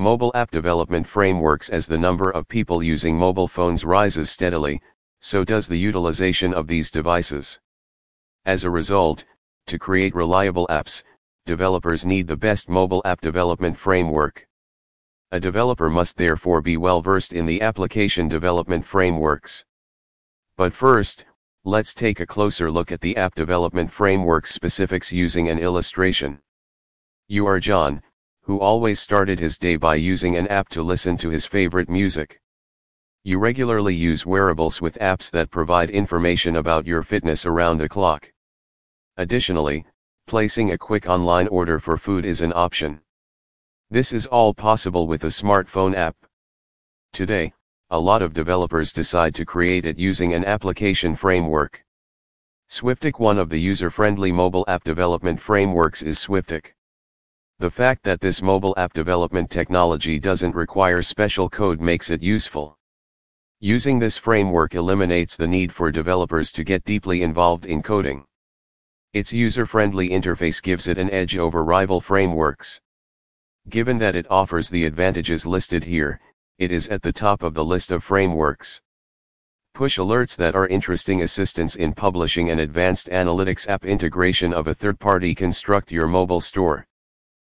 Mobile app development frameworks As the number of people using mobile phones rises steadily, so does the utilization of these devices. As a result, to create reliable apps, developers need the best mobile app development framework. A developer must therefore be well versed in the application development frameworks. But first, let's take a closer look at the app development frameworks specifics using an illustration. You are John, who always started his day by using an app to listen to his favorite music. You regularly use wearables with apps that provide information about your fitness around the clock. Additionally, placing a quick online order for food is an option. This is all possible with a smartphone app. Today, a lot of developers decide to create it using an application framework. Swiftic One of the user-friendly mobile app development frameworks is Swiftic. The fact that this mobile app development technology doesn't require special code makes it useful. Using this framework eliminates the need for developers to get deeply involved in coding. Its user-friendly interface gives it an edge over rival frameworks. Given that it offers the advantages listed here, it is at the top of the list of frameworks. Push alerts that are interesting assistance in publishing an advanced analytics app integration of a third-party construct your mobile store.